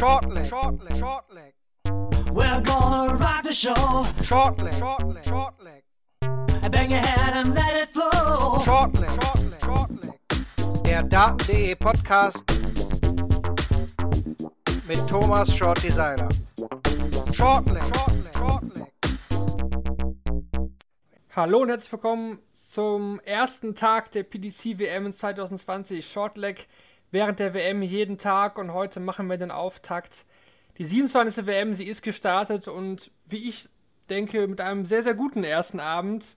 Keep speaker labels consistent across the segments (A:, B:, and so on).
A: Shortleg. Shortleg. Shortleg.
B: We're gonna rock the show.
A: Shortleg. Shortleg. Shortleg.
B: Bang your head and let it flow.
A: Shortleg. Shortleg. Shortleg. Der Daten.de Podcast mit Thomas Shorty Seiler. Shortleg. Shortleg. Shortleg.
C: Hallo und herzlich willkommen zum ersten Tag der PDC WM 2020 Shortleg während der WM jeden Tag und heute machen wir den Auftakt. Die 27. WM, sie ist gestartet und wie ich denke, mit einem sehr, sehr guten ersten Abend.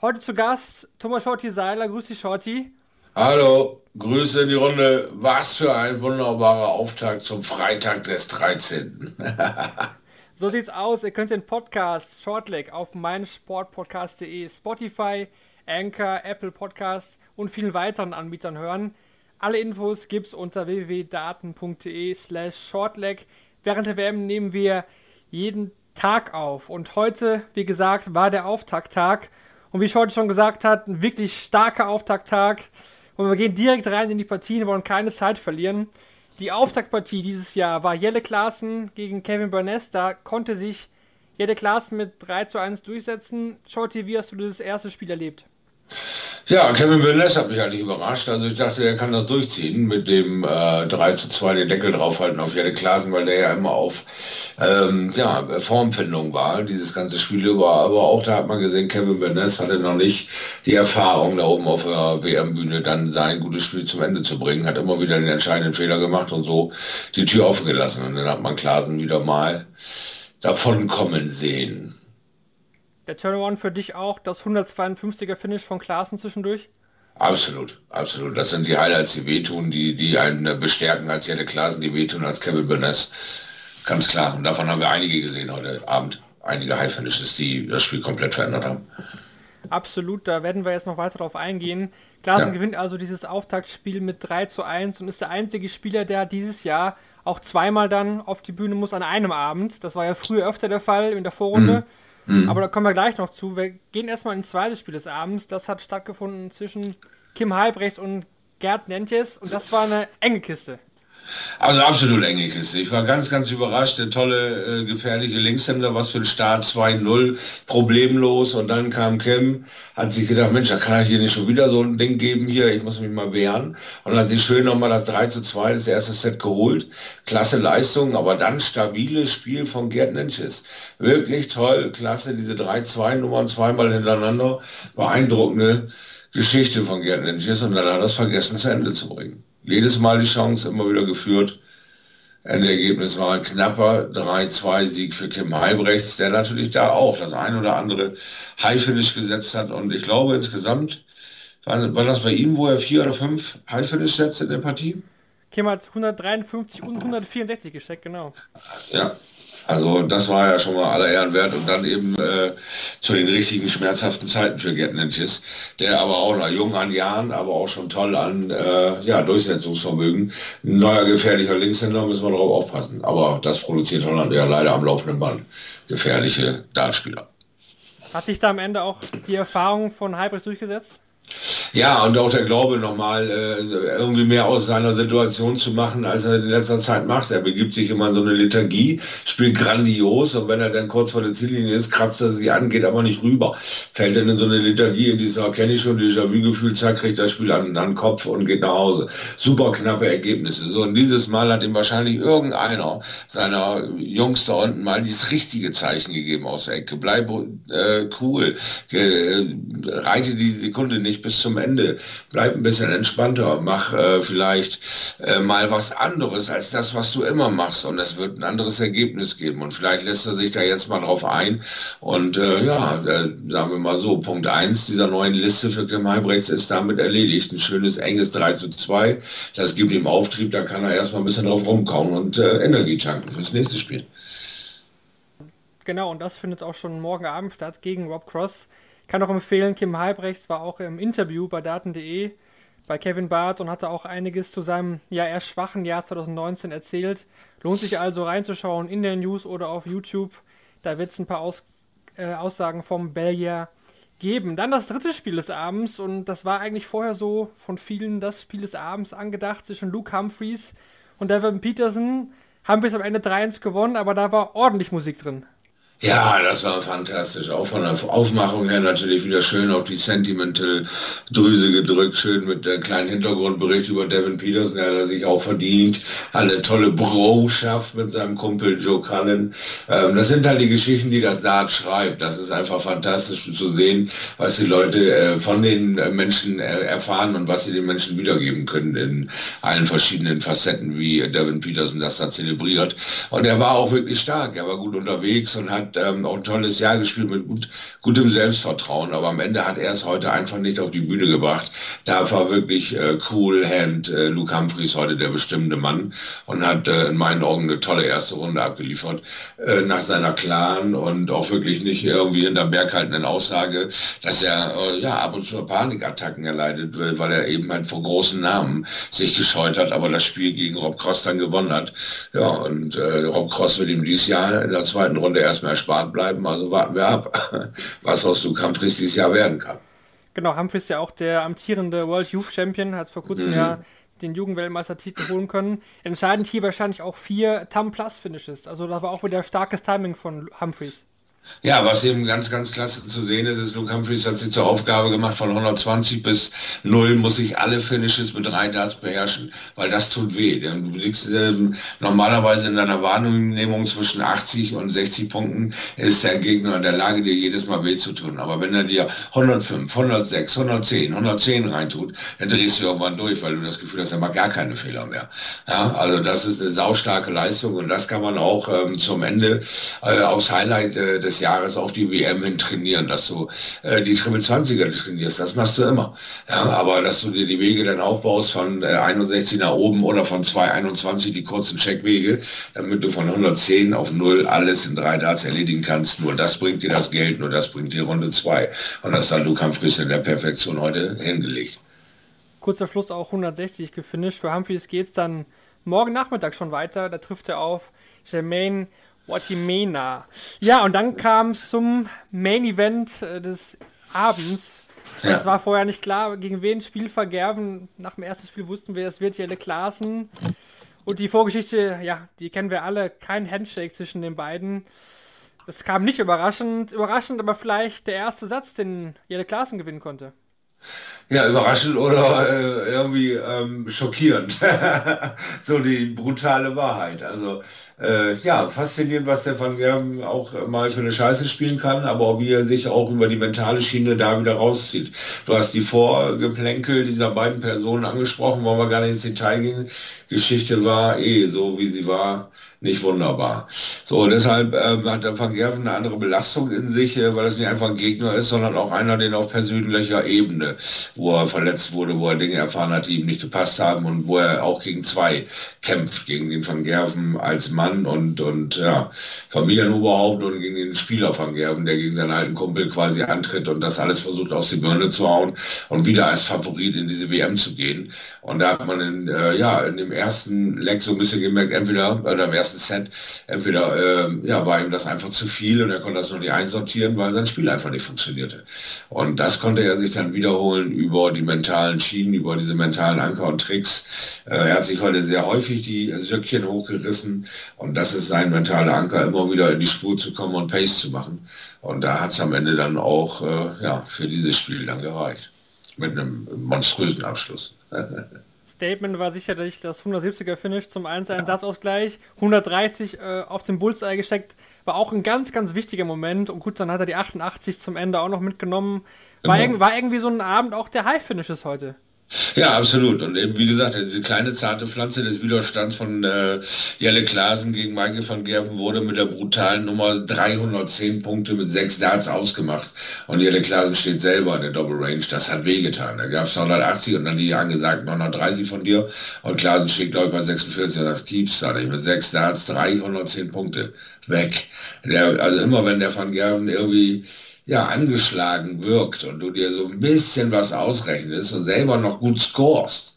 C: Heute zu Gast Thomas Shorty Seiler. Grüß dich, Shorty.
D: Hallo, Grüße in die Runde. Was für ein wunderbarer Auftakt zum Freitag des 13.
C: so sieht's aus. Ihr könnt den Podcast Shortleg auf meinsportpodcast.de, Spotify, Anchor, Apple Podcasts und vielen weiteren Anbietern hören. Alle Infos gibt's unter www.daten.de slash shortleg. Während der WM nehmen wir jeden Tag auf. Und heute, wie gesagt, war der Auftakttag. Und wie Shorty schon gesagt hat, ein wirklich starker Auftakttag. Und wir gehen direkt rein in die Partien, wollen keine Zeit verlieren. Die Auftaktpartie dieses Jahr war Jelle Klaassen gegen Kevin Burness. Da konnte sich Jelle Klaassen mit 3 zu 1 durchsetzen. Shorty, wie hast du dieses erste Spiel erlebt?
D: Ja, Kevin Burness hat mich eigentlich überrascht. Also ich dachte, er kann das durchziehen mit dem äh, 3 zu 2 den Deckel draufhalten auf Jelle Klasen, weil der ja immer auf ähm, ja, Formfindung war, dieses ganze Spiel über. Aber auch da hat man gesehen, Kevin Burness hatte noch nicht die Erfahrung, da oben auf der WM-Bühne dann sein gutes Spiel zum Ende zu bringen. Hat immer wieder den entscheidenden Fehler gemacht und so die Tür offen gelassen. Und dann hat man Klasen wieder mal davon kommen sehen.
C: Der Turnaround für dich auch, das 152er Finish von Klaassen zwischendurch?
D: Absolut, absolut. Das sind die Highlights, die wehtun, die, die einen bestärken als Jelle Klaassen, die wehtun als Kevin Burness. Ganz klar. Und davon haben wir einige gesehen heute Abend. Einige High Finishes, die das Spiel komplett verändert haben.
C: Absolut, da werden wir jetzt noch weiter drauf eingehen. Klaassen ja. gewinnt also dieses Auftaktspiel mit 3 zu 1 und ist der einzige Spieler, der dieses Jahr auch zweimal dann auf die Bühne muss an einem Abend. Das war ja früher öfter der Fall in der Vorrunde. Mhm. Mhm. Aber da kommen wir gleich noch zu. Wir gehen erstmal ins zweite Spiel des Abends. Das hat stattgefunden zwischen Kim Halbrechts und Gerd Nentjes und das war eine enge Kiste.
D: Also absolut enge Kiste. Ich war ganz, ganz überrascht. Der tolle, äh, gefährliche Linkshänder, was für ein Start 2-0, problemlos. Und dann kam Kim, hat sich gedacht, Mensch, da kann ich hier nicht schon wieder so ein Ding geben hier, ich muss mich mal wehren. Und hat sich schön nochmal das 3 zu 2, das erste Set geholt. Klasse Leistung, aber dann stabiles Spiel von Gerd Nensches. Wirklich toll, klasse, diese 3-2 Nummern zweimal hintereinander. Beeindruckende Geschichte von Gerd Nensches und dann hat er es vergessen zu Ende zu bringen jedes Mal die Chance, immer wieder geführt. Endergebnis war ein knapper 3-2-Sieg für Kim Heibrechts, der natürlich da auch das ein oder andere High-Finish gesetzt hat. Und ich glaube insgesamt, war, war das bei ihm, wo er vier oder fünf High-Finish setzt in der Partie?
C: Kim hat 153 und 164 gesteckt, genau.
D: Ja, also das war ja schon mal aller Ehren wert und dann eben äh, zu den richtigen schmerzhaften Zeiten für Gerd der aber auch noch jung an Jahren, aber auch schon toll an äh, ja, Durchsetzungsvermögen. Ein neuer gefährlicher Linkshänder, müssen wir darauf aufpassen. Aber das produziert Holland ja leider am laufenden Band. Gefährliche Dartspieler.
C: Hat sich da am Ende auch die Erfahrung von Halbrecht durchgesetzt?
D: Ja, und auch der Glaube nochmal äh, irgendwie mehr aus seiner Situation zu machen, als er in letzter Zeit macht. Er begibt sich immer in so eine Lethargie, spielt grandios und wenn er dann kurz vor der Ziellinie ist, kratzt er sie an, geht aber nicht rüber. Fällt dann in so eine Lethargie, in dieser kenne ich schon, Déjà-vu-Gefühl, zack, kriegt das Spiel an, an den Kopf und geht nach Hause. Super knappe Ergebnisse. So, und dieses Mal hat ihm wahrscheinlich irgendeiner seiner Jungs da unten mal dieses richtige Zeichen gegeben aus der Ecke. Bleib äh, cool, äh, reite die Sekunde nicht bis zum Ende. Bleib ein bisschen entspannter, mach äh, vielleicht äh, mal was anderes als das, was du immer machst und es wird ein anderes Ergebnis geben und vielleicht lässt er sich da jetzt mal drauf ein und äh, ja, äh, sagen wir mal so, Punkt 1 dieser neuen Liste für Kim Heibrechts ist damit erledigt. Ein schönes, enges 3 zu 2, das gibt ihm Auftrieb, da kann er erstmal ein bisschen drauf rumkauen und äh, Energie tanken fürs nächste Spiel.
C: Genau, und das findet auch schon morgen Abend statt gegen Rob Cross. Ich kann auch empfehlen, Kim Halbrechts war auch im Interview bei Daten.de bei Kevin Barth und hatte auch einiges zu seinem ja eher schwachen Jahr 2019 erzählt. Lohnt sich also reinzuschauen in der News oder auf YouTube. Da wird es ein paar Aus, äh, Aussagen vom Belgier geben. Dann das dritte Spiel des Abends und das war eigentlich vorher so von vielen das Spiel des Abends angedacht zwischen Luke Humphreys und Devin Peterson. haben bis am Ende 3-1 gewonnen, aber da war ordentlich Musik drin.
D: Ja, das war fantastisch. Auch von der Aufmachung her natürlich wieder schön auf die Sentimental Drüse gedrückt, schön mit der kleinen Hintergrundbericht über Devin Peterson, der hat sich auch verdient, eine tolle Broschaft mit seinem Kumpel Joe Cullen. Ähm, das sind halt die Geschichten, die das Dart schreibt. Das ist einfach fantastisch zu sehen, was die Leute äh, von den äh, Menschen äh, erfahren und was sie den Menschen wiedergeben können in allen verschiedenen Facetten, wie Devin Peterson das da zelebriert. Und er war auch wirklich stark. Er war gut unterwegs und hat ähm, auch ein tolles Jahr gespielt mit gut, gutem Selbstvertrauen, aber am Ende hat er es heute einfach nicht auf die Bühne gebracht. Da war wirklich äh, cool Hand äh, Luke Humphreys heute der bestimmende Mann und hat äh, in meinen Augen eine tolle erste Runde abgeliefert äh, nach seiner klaren und auch wirklich nicht irgendwie hinter Berg haltenden Aussage, dass er äh, ja ab und zu Panikattacken erleidet, weil er eben halt vor großen Namen sich gescheut hat, aber das Spiel gegen Rob Cross dann gewonnen hat. Ja, und äh, Rob Cross wird ihm dieses Jahr in der zweiten Runde erstmal erspart bleiben. Also warten wir ab, was aus Luke Humphries dieses Jahr werden kann.
C: Genau, Humphries ist ja auch der amtierende World Youth Champion, hat vor kurzem mhm. ja den Jugendweltmeistertitel holen können. Entscheidend hier wahrscheinlich auch vier Tam Plus Finishes. Also da war auch wieder starkes Timing von Humphries.
D: Ja, was eben ganz, ganz klasse zu sehen ist, ist, Luke Humphries hat sich zur Aufgabe gemacht, von 120 bis 0 muss ich alle Finishes mit drei Darts beherrschen, weil das tut weh. Du liegst ähm, normalerweise in deiner Wahrnehmung zwischen 80 und 60 Punkten, ist der Gegner in der Lage, dir jedes Mal weh zu tun. Aber wenn er dir 105, 106, 110, 110 reintut, dann drehst du irgendwann durch, weil du das Gefühl hast, er macht gar keine Fehler mehr. Ja, also das ist eine saustarke Leistung und das kann man auch ähm, zum Ende äh, aufs Highlight äh, des des Jahres auf die WM hin trainieren, dass du äh, die Triple 20er trainierst, das machst du immer. Ja, aber dass du dir die Wege dann aufbaust von äh, 61 nach oben oder von 221 die kurzen Checkwege, damit du von 110 auf 0 alles in drei Darts erledigen kannst, nur das bringt dir das Geld, nur das bringt dir Runde 2. Und das hat Luke Humphries in der Perfektion heute hingelegt.
C: Kurzer Schluss auch 160 gefinisht. Für Humphries es dann morgen Nachmittag schon weiter. Da trifft er auf Jermaine Watimena. Ja, und dann kam es zum Main Event äh, des Abends. Ja. Es war vorher nicht klar, gegen wen Spiel vergerben. Nach dem ersten Spiel wussten wir, es wird Jelle Klaassen. Und die Vorgeschichte, ja, die kennen wir alle. Kein Handshake zwischen den beiden. Das kam nicht überraschend. Überraschend, aber vielleicht der erste Satz, den Jelle Klaassen gewinnen konnte.
D: Ja, überraschend oder äh, irgendwie ähm, schockierend. so die brutale Wahrheit. Also äh, ja, faszinierend, was der Van Gerben auch mal für eine Scheiße spielen kann, aber auch wie er sich auch über die mentale Schiene da wieder rauszieht. Du hast die Vorgeplänkel dieser beiden Personen angesprochen, wollen wir gar nicht ins Detail gehen. Geschichte war eh so, wie sie war, nicht wunderbar. So, deshalb äh, hat der Van Gerven eine andere Belastung in sich, äh, weil es nicht einfach ein Gegner ist, sondern auch einer, den auf persönlicher Ebene, wo er verletzt wurde, wo er Dinge erfahren hat, die ihm nicht gepasst haben und wo er auch gegen zwei kämpft, gegen den Van Gerven als Mann Mann und, und ja, Familienoberhaupt und gegen den Spieler von Gerben, der gegen seinen alten Kumpel quasi antritt und das alles versucht aus die Birne zu hauen und wieder als Favorit in diese WM zu gehen. Und da hat man in, äh, ja, in dem ersten Leck so ein bisschen gemerkt, entweder, oder im ersten Set, entweder äh, ja, war ihm das einfach zu viel und er konnte das noch nicht einsortieren, weil sein Spiel einfach nicht funktionierte. Und das konnte er sich dann wiederholen über die mentalen Schienen, über diese mentalen Anker und Tricks. Äh, er hat sich heute sehr häufig die Söckchen hochgerissen und das ist sein mentaler Anker, immer wieder in die Spur zu kommen und Pace zu machen. Und da hat es am Ende dann auch äh, ja, für dieses Spiel dann gereicht. Mit einem monströsen Abschluss.
C: Statement war sicherlich das 170er Finish zum 1-1 Satzausgleich. 130 äh, auf den Bullseye gesteckt. War auch ein ganz, ganz wichtiger Moment. Und gut, dann hat er die 88 zum Ende auch noch mitgenommen. War, genau. war irgendwie so ein Abend auch der High-Finishes heute.
D: Ja, absolut. Und eben, wie gesagt, diese kleine zarte Pflanze des Widerstands von äh, Jelle Klaasen gegen Michael van Gerven wurde mit der brutalen Nummer 310 Punkte mit sechs Darts ausgemacht. Und Jelle Klaasen steht selber in der Double Range. Das hat wehgetan. Da gab es 180 und dann die angesagt 930 von dir. Und Klaasen steht, glaube ich, bei 46 und das Keeps da nicht. Mit sechs Darts 310 Punkte. Weg. Der, also immer wenn der van Gerven irgendwie ja, angeschlagen wirkt und du dir so ein bisschen was ausrechnest und selber noch gut scorest,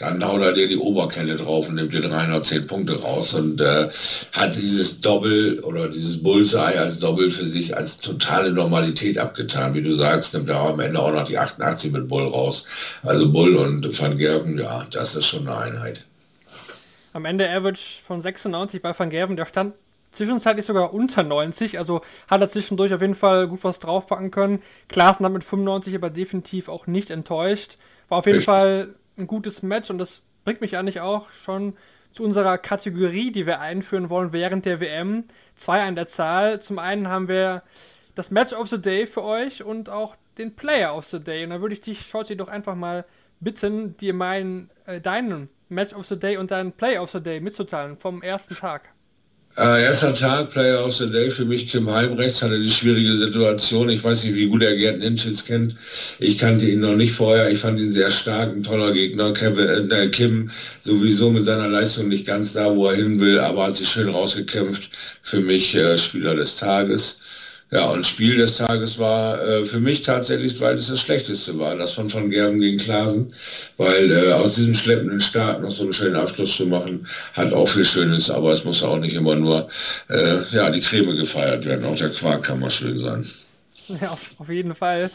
D: dann haut er dir die Oberkelle drauf und nimmt dir 310 Punkte raus und äh, hat dieses Doppel oder dieses Bullseye als Doppel für sich als totale Normalität abgetan. Wie du sagst, nimmt er am Ende auch noch die 88 mit Bull raus. Also Bull und Van Gerven, ja, das ist schon eine Einheit.
C: Am Ende Average von 96 bei Van Gerven. Der stand zwischenzeitlich sogar unter 90, also hat er zwischendurch auf jeden Fall gut was draufpacken können. Klaassen hat mit 95 aber definitiv auch nicht enttäuscht. War auf jeden Richtig. Fall ein gutes Match und das bringt mich eigentlich auch schon zu unserer Kategorie, die wir einführen wollen während der WM. Zwei an der Zahl. Zum einen haben wir das Match of the Day für euch und auch den Player of the Day. Und da würde ich dich, Shorty, doch einfach mal bitten, dir meinen, äh, deinen Match of the Day und deinen Player of the Day mitzuteilen vom ersten Tag.
D: Äh, erster Tag, Player of the Day, für mich Kim Heimrechts hatte die schwierige Situation. Ich weiß nicht, wie gut er Gerd Ninchitz kennt. Ich kannte ihn noch nicht vorher. Ich fand ihn sehr stark, ein toller Gegner. Kevin, äh, Kim sowieso mit seiner Leistung nicht ganz da, wo er hin will, aber hat sich schön rausgekämpft. Für mich äh, Spieler des Tages. Ja, und Spiel des Tages war äh, für mich tatsächlich, weil es das Schlechteste war, das von Van Gerven gegen Klasen, weil äh, aus diesem schleppenden Start noch so einen schönen Abschluss zu machen, hat auch viel Schönes, aber es muss auch nicht immer nur äh, ja, die Creme gefeiert werden, auch der Quark kann mal schön sein.
C: Ja, auf, auf jeden Fall.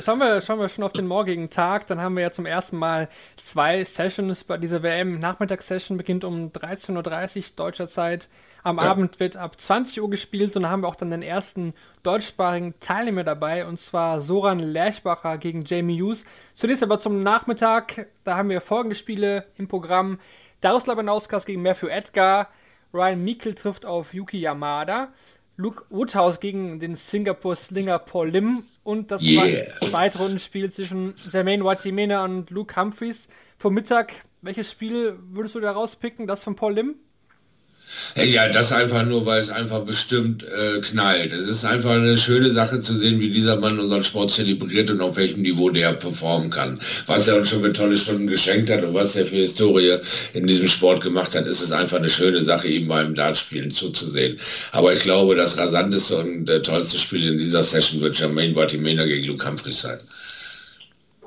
C: Schauen wir, schauen wir schon auf den morgigen Tag. Dann haben wir ja zum ersten Mal zwei Sessions bei dieser WM. Nachmittagssession beginnt um 13.30 Uhr deutscher Zeit. Am ja. Abend wird ab 20 Uhr gespielt und dann haben wir auch dann den ersten deutschsprachigen Teilnehmer dabei und zwar Soran Lerchbacher gegen Jamie Hughes. Zunächst aber zum Nachmittag, da haben wir folgende Spiele im Programm. Darius Labanauskas gegen Matthew Edgar, Ryan Meikle trifft auf Yuki Yamada, Luke Woodhouse gegen den Singapore Slinger Paul Lim und das yeah. zweite Rundenspiel zwischen Jermaine Watimena und Luke Humphreys. Vor Mittag, welches Spiel würdest du da rauspicken? Das von Paul Lim?
D: Ja, das einfach nur, weil es einfach bestimmt äh, knallt. Es ist einfach eine schöne Sache zu sehen, wie dieser Mann unseren Sport zelebriert und auf welchem Niveau der performen kann. Was er uns schon mit tolle Stunden geschenkt hat und was er für Historie in diesem Sport gemacht hat, ist es einfach eine schöne Sache, ihm beim Dartspielen zuzusehen. Aber ich glaube, das rasanteste und äh, tollste Spiel in dieser Session wird Jermaine Bartimena gegen Luke Humphries sein.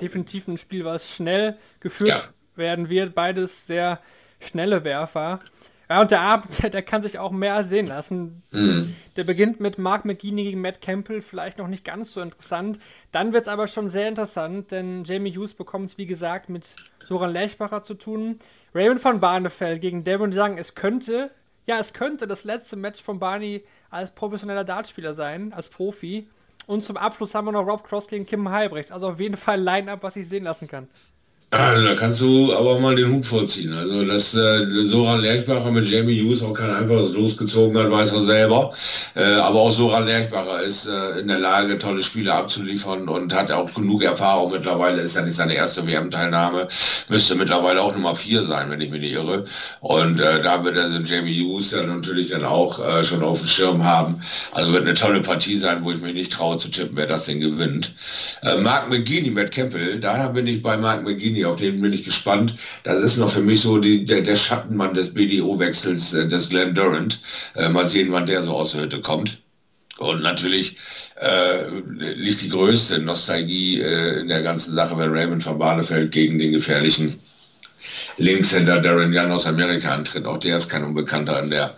C: Definitiv ein Spiel, was schnell geführt ja. werden wird. Beides sehr schnelle Werfer. Ja, und der Abend, der kann sich auch mehr sehen lassen. Mhm. Der beginnt mit Mark McGinney gegen Matt Campbell, vielleicht noch nicht ganz so interessant. Dann wird es aber schon sehr interessant, denn Jamie Hughes bekommt es, wie gesagt, mit Soran Lechbacher zu tun. Raymond von Barnefeld gegen Devon Young. Es könnte, ja, es könnte das letzte Match von Barney als professioneller Dartspieler sein, als Profi. Und zum Abschluss haben wir noch Rob Cross gegen Kim Heibrecht. Also auf jeden Fall Line-Up, was ich sehen lassen kann.
D: Also, da kannst du aber mal den Hut vorziehen. Also, dass äh, Soran Lerchbacher mit Jamie Hughes auch kein einfaches losgezogen hat, weiß er selber. Äh, aber auch Soran Lerchbacher ist äh, in der Lage, tolle Spiele abzuliefern und hat auch genug Erfahrung mittlerweile. Ist ja nicht seine erste WM-Teilnahme. Müsste mittlerweile auch Nummer vier sein, wenn ich mich nicht irre. Und äh, da wird er den Jamie Hughes ja natürlich dann auch äh, schon auf dem Schirm haben. Also wird eine tolle Partie sein, wo ich mich nicht traue zu tippen, wer das denn gewinnt. Äh, Mark McGeady, Matt Campbell, da bin ich bei Mark McGeady Bini, auf den bin ich gespannt. Das ist noch für mich so die, der, der Schattenmann des BDO-Wechsels äh, des Glenn Durant. Äh, mal sehen, wann der so aus der Hütte kommt. Und natürlich äh, liegt die größte Nostalgie äh, in der ganzen Sache, wenn Raymond von Barnefeld gegen den gefährlichen Linkshänder Darren Young aus Amerika antritt. Auch der ist kein Unbekannter in der,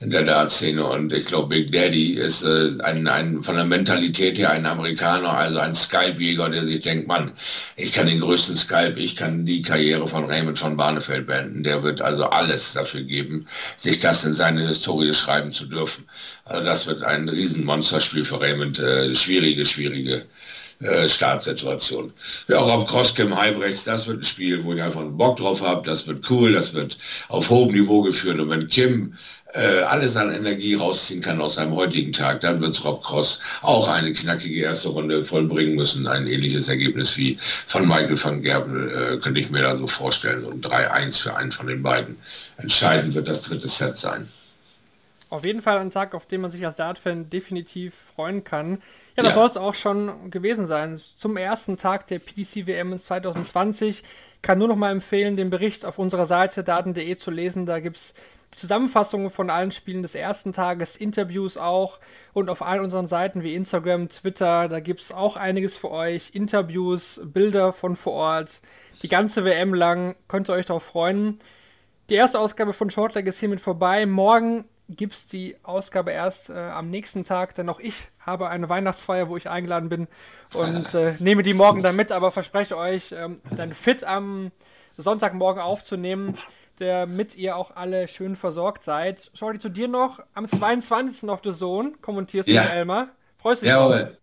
D: in der Dart-Szene. Und ich glaube, Big Daddy ist äh, ein, ein, von der Mentalität her ein Amerikaner, also ein Skype-Jäger, der sich denkt, Mann, ich kann den größten Skype, ich kann die Karriere von Raymond von Barnefeld beenden. Der wird also alles dafür geben, sich das in seine Historie schreiben zu dürfen. Also das wird ein Riesenmonsterspiel für Raymond. Äh, schwierige, schwierige äh, Startsituation. Ja, auch am Crosscam Heibrechts, das wird ein Spiel, wo ich einfach einen Bock drauf habe, das wird cool, das wird auf hohem Niveau geführt und wenn Kim äh, alles an Energie rausziehen kann aus seinem heutigen Tag, dann wird Rob Cross auch eine knackige erste Runde vollbringen müssen. Ein ähnliches Ergebnis wie von Michael van Gerben äh, könnte ich mir da so vorstellen. Und 3-1 für einen von den beiden. Entscheidend wird das dritte Set sein.
C: Auf jeden Fall ein Tag, auf den man sich als Dart-Fan definitiv freuen kann. Ja, das ja. soll es auch schon gewesen sein. Zum ersten Tag der PDC-WM in 2020 kann nur noch mal empfehlen, den Bericht auf unserer Seite daten.de zu lesen. Da gibt es die Zusammenfassungen von allen Spielen des ersten Tages, Interviews auch und auf allen unseren Seiten wie Instagram, Twitter, da gibt es auch einiges für euch. Interviews, Bilder von vor Ort. Die ganze WM lang könnt ihr euch darauf freuen. Die erste Ausgabe von Shortleg ist hiermit vorbei. Morgen gibt es die Ausgabe erst äh, am nächsten Tag, denn auch ich habe eine Weihnachtsfeier, wo ich eingeladen bin und äh, nehme die morgen dann mit, aber verspreche euch, ähm, dann fit am Sonntagmorgen aufzunehmen. damit ihr auch alle schön versorgt seid. Schau dir zu dir noch am 22. auf The Zone, kommentierst du
D: Ja.
C: mit Elmar. Freust du dich?
D: Jawohl.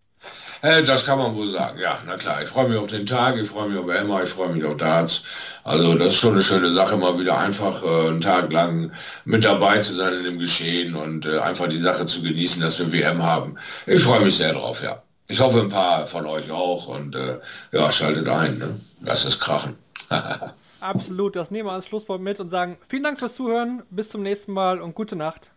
D: Äh, das kann man wohl sagen, ja, na klar. Ich freue mich auf den Tag, ich freue mich auf Emma, ich freue mich auf Darts. Also das ist schon eine schöne Sache, mal wieder einfach äh, einen Tag lang mit dabei zu sein in dem Geschehen und äh, einfach die Sache zu genießen, dass wir WM haben. Ich freue mich sehr drauf, ja. Ich hoffe ein paar von euch auch und äh, ja, schaltet ein, ne? Lasst es krachen.
C: Absolut, das nehmen wir als Schlusswort mit und sagen vielen Dank fürs Zuhören, bis zum nächsten Mal und gute Nacht.